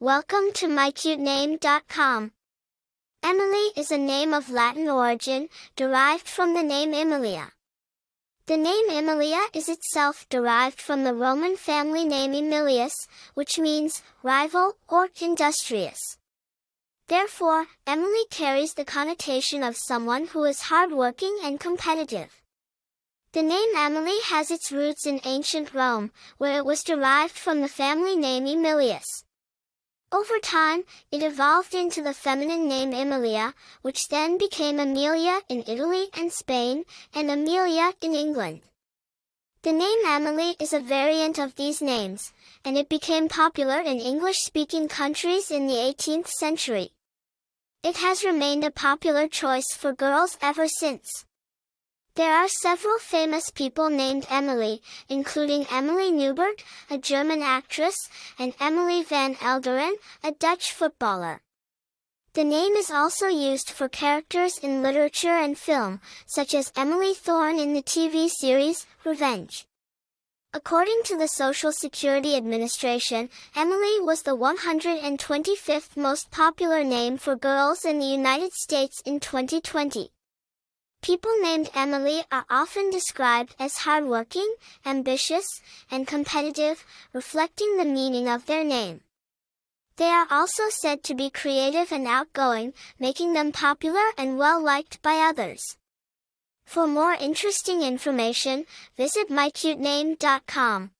Welcome to mycutename.com. Emely is a name of Latin origin, derived from the name Emilia. The name Emilia is itself derived from the Roman family name Emilius, which means rival or industrious. Therefore, Emely carries the connotation of someone who is hardworking and competitive. The name Emely has its roots in ancient Rome, where it was derived from the family name Emilius. Over time, it evolved into the feminine name Emilia, which then became Amelia in Italy and Spain, and Amelia in England. The name Emely is a variant of these names, and it became popular in English-speaking countries in the 18th century. It has remained a popular choice for girls ever since. There are several famous people named Emely, including Emily Neubert, a German actress, and Emily van Elderen, a Dutch footballer. The name is also used for characters in literature and film, such as Emily Thorne in the TV series, Revenge. According to the Social Security Administration, Emely was the 125th most popular name for girls in the United States in 2020. People named Emely are often described as hardworking, ambitious, and competitive, reflecting the meaning of their name. They are also said to be creative and outgoing, making them popular and well-liked by others. For more interesting information, visit mycutename.com.